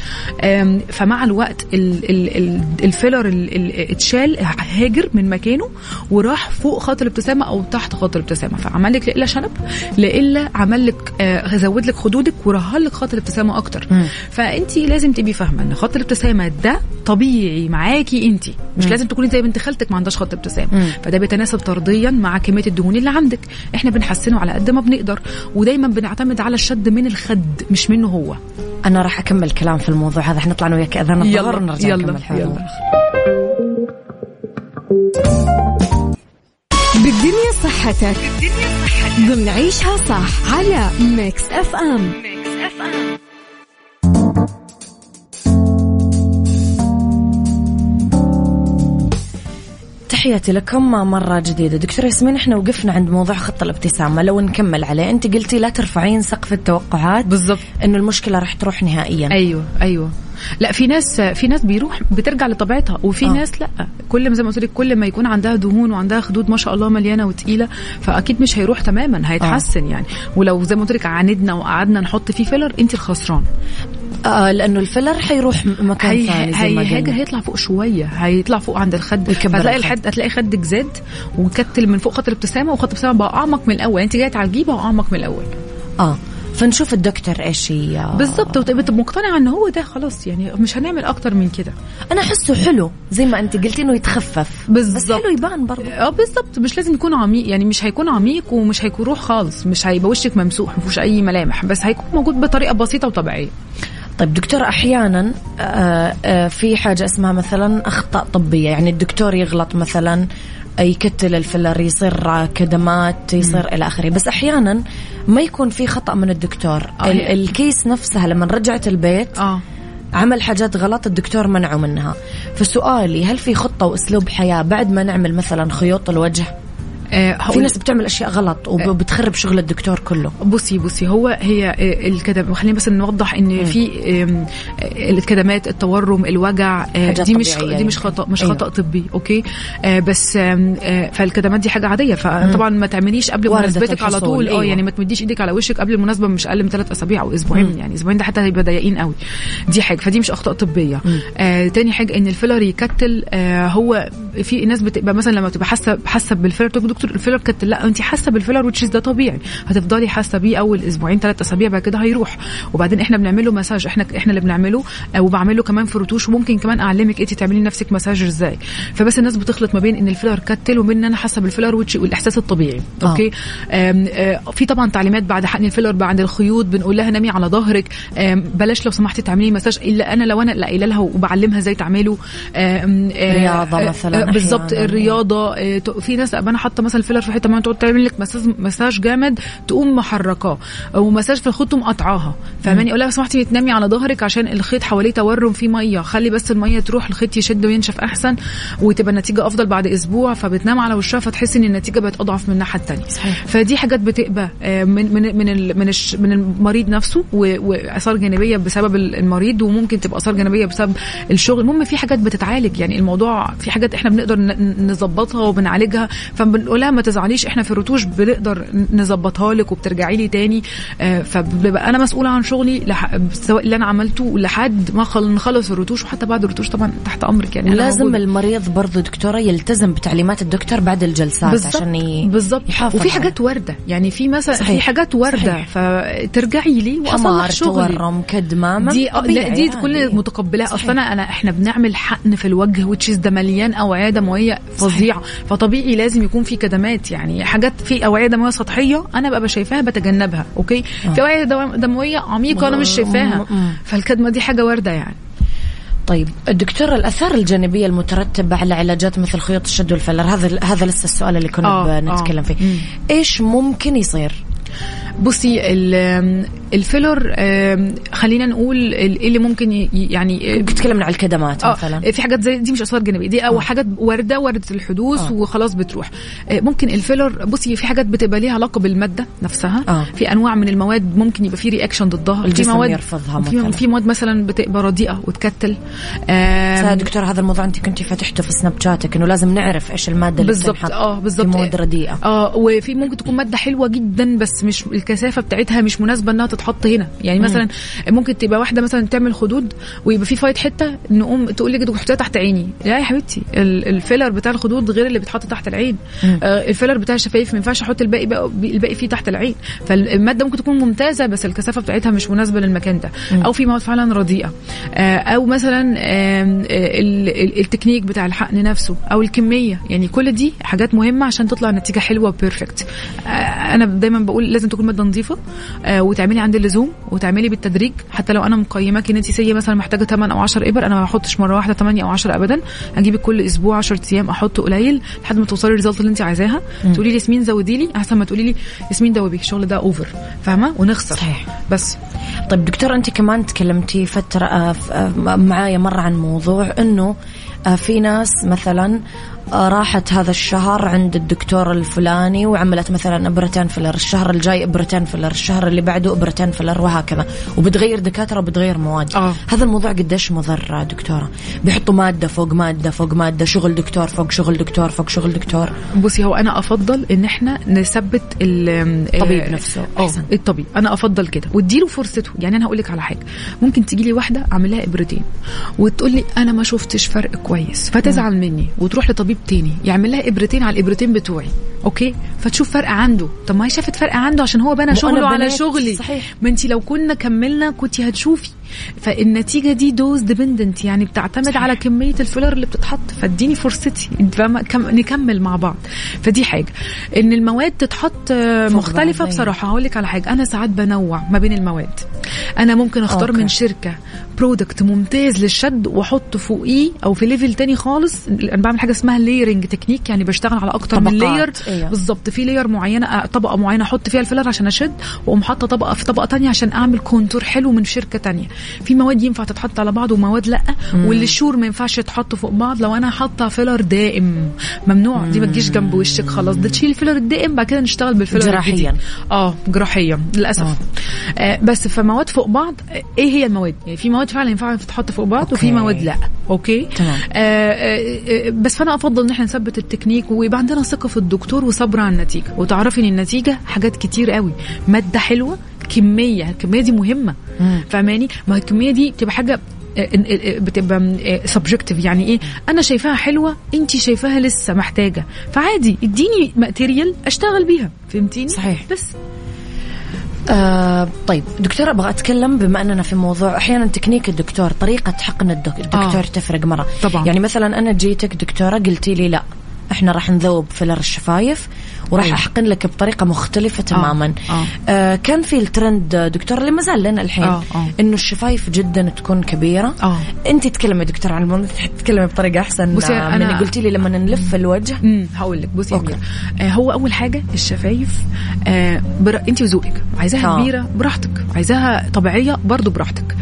فمع الوقت ال ال ال الفيلر ال- ال- اتشال هاجر من مكانه وراح فوق خط الابتسامه أو تحت خط الابتسامه فعمل لك لا الا شنب لا الا عمل لك آه، زود لك خدودك ورهل لك خط الابتسامه أكتر. فانت لازم تبقي فاهمة إن خط الابتسامه ده طبيعي معاكي انت مش مم. لازم تكوني زي بنت خالتك ما عندهاش خط ابتسامة. فده بيتناسب طرديا مع كمية الدهون اللي عندك إحنا بنحسنه على قد ما بنقدر ودايما بنعتمد على الشد من الخد مش منه هو أنا راح أكمل كلام في الموضوع هذا. إحنا طلعنا وياك أذان الظهر ونرجع يلا نكمل حوارنا. يلا. بالدنيا صحتك. ضمن عيشها صح على ميكس أف أم. تحياتي لكم مرة جديدة. دكتور ياسمين إحنا وقفنا عند موضوع خط الابتسامة. لو نكمل عليه أنت قلتي لا ترفعين سقف التوقعات. بالظبط إنه المشكلة راح تروح نهائيا. أيوه أيوه. لا في ناس في ناس بيروح بترجع لطبيعتها وفي. آه. ناس لا. كل ما زي ما قلت لك كل ما يكون عندها دهون وعندها خدود ما شاء الله مليانة وتقيلة فأكيد مش هيروح تماما هيتحسن آه. يعني. ولو زي ما قلت لك عاندنا وقعدنا نحط فيه فيلر أنت الخسران. آه لأنه الفيلر حيروح مكان هي ثاني زي ما هي. هيطلع فوق شوية. هيطلع فوق عند الخد. هتلاقي. الحد هتلاقي خدك زاد وكتل من فوق خط الابتسامه وخط الابتسامه بقى أعمق من الأول. انت جاية تعالجيه بقى اعمق من الأول. آه فنشوف الدكتور إيش ي- بالظبط وتبقى تبقى مقتنعة إن هو ده خلاص. يعني مش هنعمل أكتر من كده. أنا أحسه حلو زي ما أنت قلتي إنه يتخفف. بس بالظبط. حلو يبان برضه. آه بالظبط مش لازم يكون عميق. يعني مش هيكون عميق ومش هيكون روح خالص. مش هيبقى وشك ممسوح ما فيهوش أي ملامح. بس هيكون موجود بطريقة بسيطة وطبيعية. طيب دكتور أحيانا آه، آه، في حاجة اسمها مثلا أخطاء طبية يعني الدكتور يغلط مثلا يكتل الفلر يصير كدمات يصير إلى آخره. بس أحيانا ما يكون في خطأ من الدكتور. آه. ال- الكيس نفسها لما رجعت البيت آه. عمل حاجات غلط الدكتور منعه منها. فسؤالي هل في خطة وأسلوب حياة بعد ما نعمل مثلا خيوط الوجه؟ آه، في هقول- ناس بتعمل أشياء غلط وبتخرب شغل الدكتور كله. بصي بصي هو هي آه، الكدم خلينا بس نوضح إن في آه، الكدمات التورم الوجع آه، دي مش دي مش يمكن. خطأ مش أيوة. خطأ طبي أوكي؟ آه، بس آه، فالكدمات دي حاجة عادية. فطبعا ما تعمليش قبل مناسبتك على طول. آه أيوة. يعني ما تمديش إيدك على وشك قبل المناسبة مش أقل من ثلاث أسابيع أو أسبوعين يعني. أسبوعين ده حتى هيبقى ضيقين قوي. دي حاجة. فدي مش أخطاء طبية. آه تاني حاجة إن الفيلر يكتل. آه هو في ناس بتبقى مثلا لما تبقى حاسة حاسة بالفيلر تقول دكتور الفيلر كتل لا انت حاسة بالفيلر وتشيز ده طبيعي. هتفضلي حاسة بيه أول أسبوعين ثلاث أسابيع بعد كده هيروح. وبعدين إحنا بنعمله مساج إحنا إحنا اللي بنعمله آه وبعمله كمان في رتوش وممكن كمان أعلمك انت تعملي لنفسك مساج إزاي. فبس الناس بتخلط ما بين إن الفيلر كتل وبين إن أنا حاسة بالفيلر والإحساس الطبيعي. آه. أوكي؟ آم، آه في طبعا تعليمات بعد حقن الفيلر بعد الخيوط بنقول لها نامي على ظهرك. بلاش لو سمحتي تعملي مساج إلا أنا لو أنا اللي قايله لها وبعلمها إزاي تعمله. آم، آه، مثلاً بالظبط. الرياضة في ناس أنا حاطة مثلا الفيلر في حتة ما تقعد تعمل لك مساج مساج جامد تقوم محركاه ومساج في الخيط تقوم قطعاها فاهماني؟ أقول لها سمحتي تنامي على ظهرك عشان الخيط حواليه تورم فيه مية. خلي بس المية تروح الخيط يشد وينشف أحسن وتبقى النتيجة أفضل بعد أسبوع فبتنام على وشها فتحسي إن النتيجة بقت أضعف من الناحية الثانية. فدي حاجات بتبقى آه، من من من ال- من من المريض نفسه وآثار جانبية بسبب ال- المريض وممكن تبقى آثار جانبية بسبب الشغل. المهم في حاجات بتتعالج. يعني الموضوع في حاجات إحنا بنقدر نظبطها وبنعالجها فبنقول لها ما تزعليش إحنا في الرتوش بنقدر نظبطها لك وبترجعي لي تاني آه، فببقى أنا مسؤولة عن شغلي سواء اللي أنا عملته لحد ما خل- نخلص الرتوش وحتى بعد الرتوش طبعا تحت أمرك يعني لازم. المريض برضو دكتورة يلتزم بتعليمات الدكتور بعد الجلسات بالظبط عشان ي... بالظبط يحافظ وفي حاجات وردة يعني في مثلا في. حاجات وردة. فترجعي لي وأصلح شغلي تورم كدمة ما دي آه، لا دي عادي. كل متقبلاه صحيح. أصلا انا إحنا بنعمل حقن في الوجه وتشيز ده مليان أوعية دموية فظيعة فطبيعي لازم يكون في كدمات يعني حاجات في أوعية دموية سطحية أنا ببقى شايفاها بتجنبها أوكي؟ في أوعية دموية عميقة أنا مش شايفاها. مم. فالكدمة دي حاجة واردة يعني. طيب الدكتور الآثار الجانبية المترتبة على علاجات مثل خيوط الشد والفيلر هذا هذا لسه السؤال اللي كنا آه، بنتكلم آه. فيه. مم. إيش ممكن يصير؟ بصي ال- الفيلر خلينا نقول إيه اللي ممكن يعني ممكن تتكلمنا عن الكدمات مثلا. آه في حاجات زي دي مش آثار جانبية دي أو حاجات وارده وارده الحدوث آه. وخلاص بتروح. آه، ممكن الفيلر بصي في حاجات بتبقى ليها علاقة بالمادة نفسها. آه. في أنواع من المواد ممكن يبقى في reaction ضدها. الجسم في مواد يرفضها في, مثلاً. في مواد مثلا بتبقى رديئة وتكتل. دكتور هذا الموضوع أنت كنتي فتحته في سناب شاتك انه لازم نعرف إيش المادة اللي بالظبط آه بالظبط مواد رديئة. آه وفي ممكن تكون مادة حلوة جدا بس مش الكثافة بتاعتها مش مناسبة إنها تتحط هنا. يعني مثلا ممكن تبقى واحدة مثلا تعمل خدود ويبقى في فاضل حتة نقوم تقول لك حطيها تحت عيني. لا يا حبيبتي ال- الفيلر بتاع الخدود غير اللي بيتحط تحت العين. آه الفيلر بتاع الشفايف ما ينفعش أحط الباقي بقى الباقي فيه تحت العين. فالمادة ممكن تكون ممتازة بس الكثافة بتاعتها مش مناسبة للمكان ده. أو في مواد فعلا رديئة. آه أو مثلا آه، ال- ال- التكنيك بتاع الحقن نفسه أو الكمية. يعني كل دي حاجات مهمة عشان تطلع نتيجة حلوة perfect أنا دايما بقول لازم تكون مادة نظيفه آه، وتعملي عند اللزوم وتعملي بالتدريج. حتى لو أنا مقيماك إن أنت say مثلا محتاجة 8 أو 10 إبر أنا ما بحطش مرة واحدة 8 أو 10 ابدا. هجيبك كل أسبوع 10 أيام أحط قليل لحد ما توصلي ال result اللي أنت عايزاها. تقولي لي ياسمين زودي لي أحسن ما تقولي لي ياسمين دوبي الشغل ده over فاهمة؟ ونخسر. صحيح. بس. طيب دكتور أنت كمان تكلمتي فترة آه، آه، معايا مرة عن موضوع إنه آه، في ناس مثلا راحت هذا الشهر عند الدكتور الفلاني وعملت مثلا أبرتين فيلر. الشهر الجاي أبرتين فيلر. الشهر اللي بعده أبرتين فيلر وهكذا. وبتغير دكاترة وبتغير مواد. آه. هذا الموضوع قديش مضر دكتورة؟ بيحطوا مادة فوق مادة فوق مادة شغل دكتور فوق شغل دكتور فوق شغل دكتور. بصي هو أنا أفضل إن إحنا نثبت ال- الطبيب آه، نفسه. آه أحسن. الطبيب. أنا أفضل كده. واديله فرصته. يعني أنا هقول لك على حاجة. ممكن تيجي لي واحدة أعمل لها ابرتين وتقول لي أنا ما شفتش فرق كويس. فتزعل مني. وتروح لطبيب تاني. يعمل لها إبرتين على الإبرتين بتوعي. أوكي؟ فتشوف فرق عنده. طب ما هي شافت فرق عنده عشان هو بنى شغله على. شغلي. صحيح. ما انت لو كنا كملنا كنت هتشوفي. فالنتيجة دي dose dependent يعني بتعتمد صحيح. على كمية الفيلر اللي بتتحط فاديني فرصتي انت فاهمه كم نكمل مع بعض. فدي حاجة. إن المواد تتحط آه، مختلفة. بصراحة. هقول لك على حاجة. أنا ساعات بنوع ما بين المواد. أنا ممكن أختار أوكي. من شركة product ممتاز للشد واحط فوقيه أو في level تاني خالص. أنا بعمل حاجة اسمها layering technique يعني بشتغل على أكتر من طبقات، layer أيوة. بالظبط. في layer معينة آه، طبقة معينة أحط فيها الفيلر عشان أشد وأقوم حاطة طبقة في طبقة تانية عشان أعمل contour حلو من شركة تانية. في مواد ينفع تتحط على بعض ومواد لأ و for sure ما ينفعش يتحطوا فوق بعض. لو أنا حاطة فيلر دائم ممنوع دي ما تجيش جنب وشك خلاص. ده تشيل الفيلر الدائم بعد كده نشتغل بالفيلر جراحياً. آه جراحيا للأسف. آه. آه بس فمواد فوق بعض إيه هي المواد؟ يعني في مواد فعلا ينفع تتحط فوق بعض وفي أوكي. مواد لأ. أوكي؟ تمام. آه آه آه، بس فأنا أفضل إن إحنا نثبت التكنيك ويبقى عندنا ثقة في الدكتور وصبر على النتيجة. وتعرفي إن النتيجة حاجات كتير قوي. مادة حلوة كمية الكمية دي مهمة. فاهماني ما الكمية دي بتبقى حاجة آه، آه، آه، بتبقى subjective يعني إيه أنا شايفاها حلوة انت شايفاها لسه محتاجة فعادي إديني material أشتغل بيها فهمتيني صحيح. بس آه طيب دكتور أبغى أتكلم بما أننا في موضوع أحيانا تكنيك الدكتور طريقة حقن الدك- الدكتور آه. تفرق مرة طبعاً. يعني مثلا أنا جيتك دكتورة قلتي لي لا إحنا راح نذوب فيلر الشفايف وراح أيوة. أحقن لك بطريقة مختلفة تماما آه. آه كان في الترند آه، دكتور اللي ما زال لنا الحين آه، آه. إنه الشفايف جدا تكون كبيرة آه. أنت تكلمي دكتور عن الموضوع تتكلمي بطريقة أحسن بصي، آه، أنا- من قلتي لي لما نلف الوجه هقول لك بصي أوكي. آه هو أول حاجة الشفايف آه بر... أنت وذوقك عايزاها آه. كبيرة براحتك عايزاها طبيعية برضو براحتك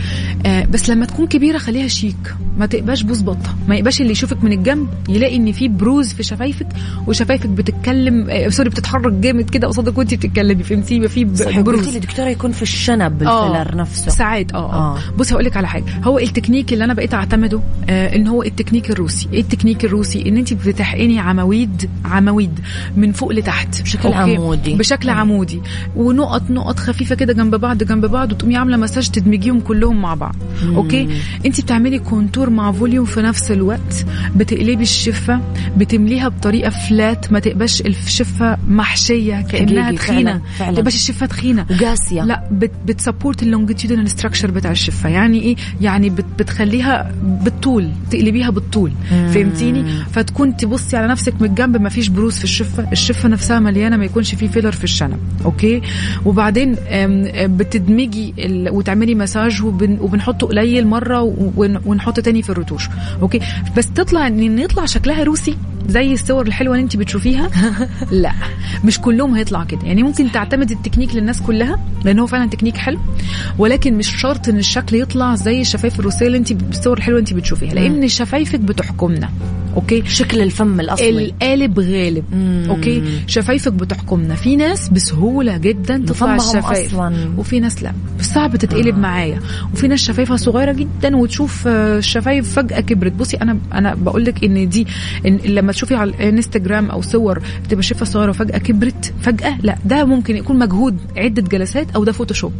آه بس لما تكون كبيرة خليها شيك ما تبقاش بطة ما يبقاش اللي يشوفك من الجنب يلاقي إن في بروز في شفايفك وشفايفك بتتكلم آه sorry بتتحرك جامد كده قصادك وانت بتتكلمي فهمتي؟ يبقى في بروز. لي دكتورة يكون في الشنب آه، الفيلر نفسه. ساعات آه آه. آه. بصي هقول لك على حاجة. هو التكنيك اللي أنا بقيت أعتمده آه إن هو التكنيك الروسي. إيه التكنيك الروسي؟ إن انت بتحقني عواميد عواميد من فوق لتحت. بشكل أوكي؟ عمودي. بشكل مم. عمودي. ونقط نقط خفيفة كده جنب بعض جنب بعض وتقومي عاملة مساج تدمجيهم كلهم مع بعض. أوكي؟ انت بتعملي contour مع volume في نفس الوقت. بتقلبي الشفة بتمليها بطريقة flat ما تبقاش الشفة محشية كأنها حقيقي، تخينة. فعلاً، فعلاً. تبقاش الشفة تخينة. وقاسية. لا بت بت support ال longitudinal structure بتاع الشفة. يعني إيه؟ يعني بت بتخليها بالطول تقلبيها بالطول. فهمتيني؟ فتكون تبصي على نفسك من الجنب ما فيش بروز في الشفة. الشفة نفسها مليانة ما يكونش فيه فيلر في الشنب. أوكي؟ وبعدين بتدمجي ال... وتعملي مساج وبن... وبنحطه قليل مرة ون... ونحط تاني في الرتوش. okay؟ بس تطلع إن يطلع شكلها روسي. زي الصور الحلوة اللي انت بتشوفيها؟ لا. مش كلهم هيطلع كده. يعني ممكن تعتمد التكنيك للناس كلها لأن هو فعلا تكنيك حلو. ولكن مش شرط إن الشكل يطلع زي الشفايف الروسية اللي انت بالصور الحلوة انت بتشوفيها لأن شفايفك بتحكمنا. okay؟ شكل الفم الأصلي. القالب غالب. مم. okay؟ شفايفك بتحكمنا. في ناس بسهولة جدا تطلع الشفايف. أصلاً. وفي ناس لا. صعب تتقلب آه. معايا. وفي ناس شفايفها صغيرة جدا وتشوف آه، الشفايف فجأة كبرت. بصي أنا أنا بقول لك إن دي إن لما تشوفي على الإنستجرام أو صور بتبقى شفه صغيرة وفجأة كبرت فجأة لا. ده ممكن يكون مجهود عدة جلسات أو ده فوتوشوب.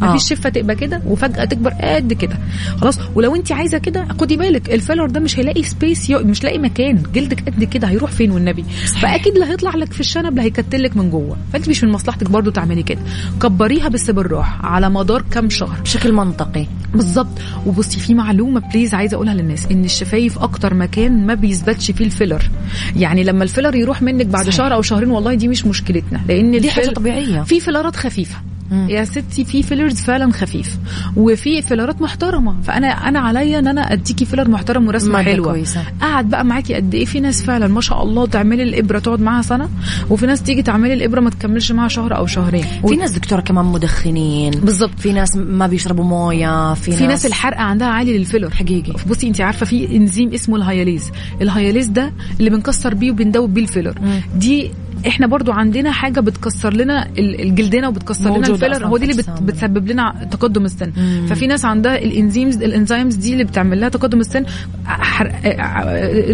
ما آه. فيش شفة تبقى كده وفجأة تكبر قد كده. خلاص ولو انت عايزة كده خدي بالك ال filler ده مش هيلاقي space مش لاقي مكان. جلدك قد كده هيروح فين والنبي؟ فأكيد لا هيطلع لك في الشنب لا هيكتلك من جوه. فأنت مش من مصلحتك برضو تعملي كده. كبريها بس بالراحة على مدار كام شهر. بشكل منطقي. بالظبط. وبصي في معلومة please عايزة أقولها للناس إن الشفايف أكتر مكان ما بيثبتش فيه ال filler. يعني لما ال filler يروح منك بعد صحيح. شهر أو شهرين والله دي مش مشكلتنا لأن دي حاجة طبيعية. في فيلرات خفيفة. مم. يا ستي في fillers فعلا خفيف وفي فيلرات محترمة. فأنا أنا عليا إن أنا أديكي filler محترم ورسمة حلوة. كويسة. قعد بقى معاكي قد إيه؟ في ناس فعلا ما شاء الله تعملي الإبرة تقعد معاها سنة وفي ناس تيجي تعملي الإبرة ما تكملش معاها شهر أو شهرين. في ناس دكتورة كمان مدخنين. بالظبط في ناس ما بيشربوا موية في, في ناس الحرق عندها عالي لل filler. حقيقي. بصي انت عارفة في إنزيم اسمه ال hyalase. ال hyalase ده اللي بنكسر بيه وبندوب بيه ال filler. مم. دي إحنا برضو عندنا حاجة بتكسر لنا ال- الجلدنا وبتكسر لنا ال filler. هو دي اللي بت. بتسبب لنا تقدم السن. مم. ففي ناس عندها ال enzymes ال enzymes دي اللي بتعمل لها تقدم السن. حرق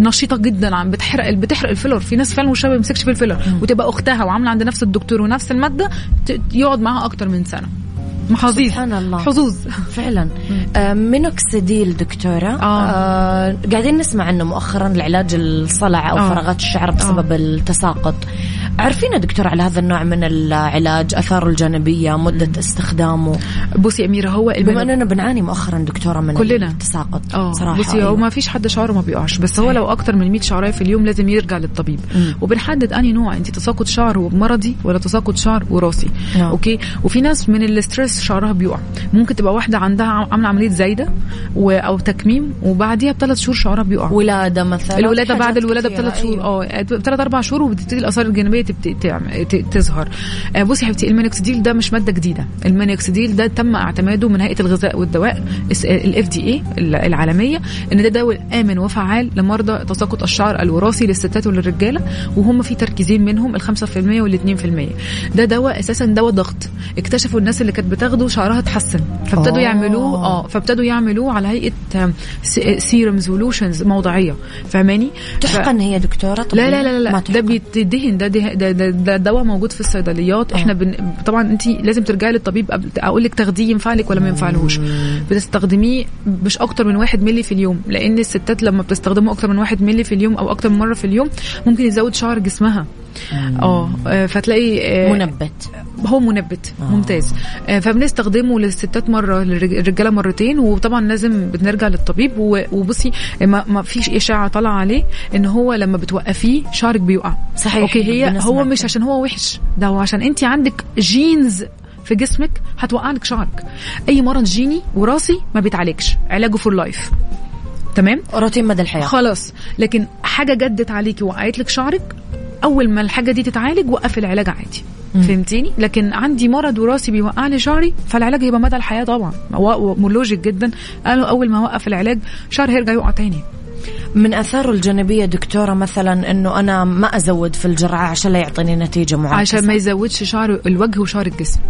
نشيطة جدا عم بتحرق بتحرق ال filler. في ناس فعلا وشها ما بيمسكش في ال filler. وتبقى أختها وعاملة عند نفس الدكتور ونفس المادة يقعد معاها أكتر من سنة. محظوظ. سبحان الله. حظوظ. فعلا. آه مينوكسيديل دكتورة. آه. آه قاعدين نسمع عنه مؤخرا لعلاج الصلع أو آه. فراغات الشعر بسبب التساقط. عرفينا دكتور على هذا النوع من العلاج آثاره الجانبية مدة استخدامه؟ بصي يا أميرة هو بما أننا بنعاني مؤخرا دكتورة من كلنا. التساقط آه صراحة. بصي أيوة. هو ما فيش حد شعره ما بيقعش بس هو لو أكتر من 100 شعرايه في اليوم لازم يرجع للطبيب. وبنحدد أنهي نوع انت تساقط شعر مرضي ولا تساقط شعر وراثي؟ نعم. okay؟ وفي ناس من ال stress شعرها بيقع. ممكن تبقى واحدة عندها عاملة عملية زايدة و... أو تكميم وبعديها بثلاث شهور شعرها بيقع. ولادة مثلا؟ الولادة بعد الولادة بثلاث شهور. آه ثلاث أربع شهور وبتبتدي الأثار الجانبية تبتدي تظهر. آه، بصي يا حبيبتي المينوكسيديل ده مش مادة جديدة. المينوكسيديل ده تم اعتماده من هيئة الغذاء والدواء ال FDA العالمية إن ده دواء آمن وفعال لمرضى تساقط الشعر الوراثي للستات وللرجالة وهم في تركيزين منهم ال 5% وال 2% ده دواء أساسا دواء ضغط. اكتشفوا الناس اللي كانت بتاخده شعرها اتحسن. فابتدوا أوه. يعملوه آه فابتدوا يعملوه على هيئة serums و lotions موضعية. فاهماني؟ ف- تحقن هي دكتورة؟ لا لا لا لا ما ده. بيتدهن ده ده ده, ده, ده دواء موجود في الصيدليات. إحنا بن... طبعا انت لازم ترجعي للطبيب قبل أقول لك تاخديه ينفع لك ولا ما ينفعلهوش بتستخدميه مش أكتر من واحد ملي في اليوم لأن الستات لما بتستخدمه أكتر من واحد ملي في اليوم أو أكتر من مرة في اليوم ممكن يزود شعر جسمها. آه آه، فتلاقي آه، منبت. هو منبت آه. ممتاز. آه، فبنستخدمه للستات مرة للرجالة مرتين وطبعا لازم بنرجع للطبيب. وبصي ما, ما فيش إشاعة طالعة عليه إن هو لما بتوقفيه شعرك بيقع. صحيح، okay هي هو مش. عشان هو وحش ده هو عشان انت عندك genes في جسمك هتوقع لك شعرك. أي مرض جيني وراثي ما بيتعالجش. علاجه for life تمام؟ روتين مدى الحياة. خلاص. لكن حاجة جدت عليكي وقعت لك شعرك أول ما الحاجة دي تتعالج وقف العلاج عادي. فهمتيني؟ لكن عندي مرض وراثي بيوقع لي شعري فالعلاج هيبقى مدى الحياة طبعا. هو logic جدا. قالوا أول ما اوقف العلاج شعري هيرجع يقع تاني. من آثاره الجانبية دكتورة مثلا إنه أنا ما أزود في الجرعة عشان لا يعطيني نتيجة معاكسه عشان ما يزودش شعر الوجه وشعر الجسم.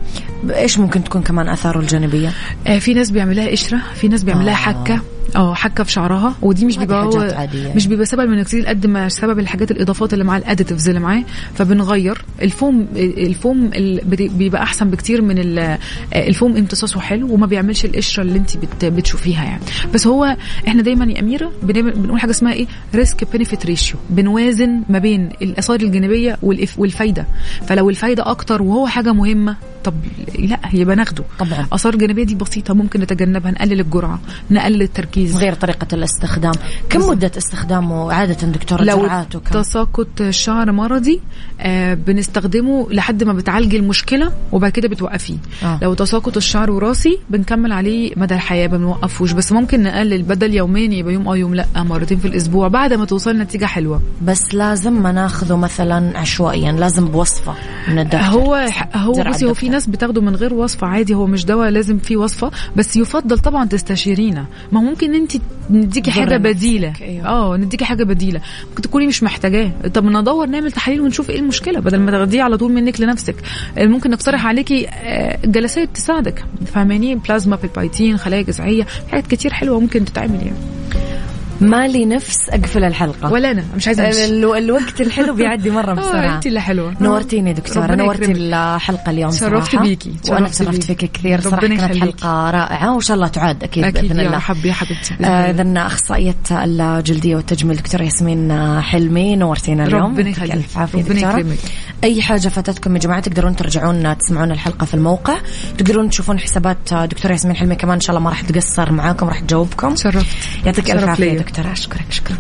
إيش ممكن تكون كمان آثاره الجانبية؟ آه في ناس بيعملها قشره في ناس بيعملها آه. حكة. آه حكة في شعرها ودي مش بيبقى عادية. مش بيبقى سبب المينوكسيديل قد ما سبب الحاجات الإضافات اللي معاه ال additives اللي معاه فبنغير. ال foam ال foam بيبقى أحسن بكتير من ال- الفوم امتصاصه حلو وما بيعملش القشرة اللي انت بت بتشوفيها يعني. بس هو إحنا دايما يا أميرة بنقول حاجة اسمها إيه؟ risk benefit ratio بنوازن ما بين الاثار الجانبية والفايدة. فلو الفايدة أكتر وهو حاجة مهمة طب لا يبقى ناخده طبعا. آثار جانبية دي بسيطة ممكن نتجنبها نقلل الجرعة نقلل التركيز. غير طريقة الاستخدام. كم مدة استخدامه عادة دكتورة لو تساقط شعر مرضي آه بنستخدمه لحد ما بتعالجي المشكلة وبعد كده بتوقفيه. آه. لو تساقط الشعر وراثي بنكمل عليه مدى الحياة ما بنوقفوش. بس ممكن نقلل بدل يومين يبقى يوم آه يوم لأ مرتين في الأسبوع بعد ما توصل نتيجة حلوة. بس لازم ما ناخذه مثلا عشوائيا لازم بوصفة من الدكتور. هو هو بصي هو في. ناس بتاخده من غير وصفة عادي هو مش دواء لازم فيه وصفة بس يفضل طبعا تستشيرينا. ما ممكن انت نديكي حاجة بديلة. أيوة. آه نديكي حاجة بديلة. ممكن تكوني مش محتاجاه. طب ندور نعمل تحاليل ونشوف إيه المشكلة بدل ما تاخديه على طول منك لنفسك. آه، ممكن نقترح عليكي آه، جلسات تساعدك. فاهماني؟ بلازما بالبايتين خلايا جذعية حاجات كتير حلوة ممكن تتعمل يعني. مالي نفس أقفل الحلقة ولا أنا مش عايزة أمشي ال- الوقت الحلو بيعدي مرة آه بسرعة انت اللي حلوة نورتيني دكتورة ربنا نورتي. الحلقة اليوم شرفت صراحة بيكي. شرفت تشرفت. فيك كثير ربنا كانت يخليك. حلقة رائعة وإن شاء الله تعاد أكيد, أكيد بإذن يا الله حبي يا حبيبتي آه، الله. إذا أخصائية الجلدية والتجميل دكتورة ياسمين حلمي نورتينا اليوم ربنا يخليك. ربنا. يكرمك. أي حاجة فاتتكم يا جماعة تقدرون ترجعون تسمعون الحلقة في الموقع تقدرون تشوفون حسابات دكتورة ياسمين حلمي كمان إن شاء الله ما راح تقصر معاكم راح تجاوبكم شرفت يعطيك ألف شرف دكتورة أشكرك شكرا.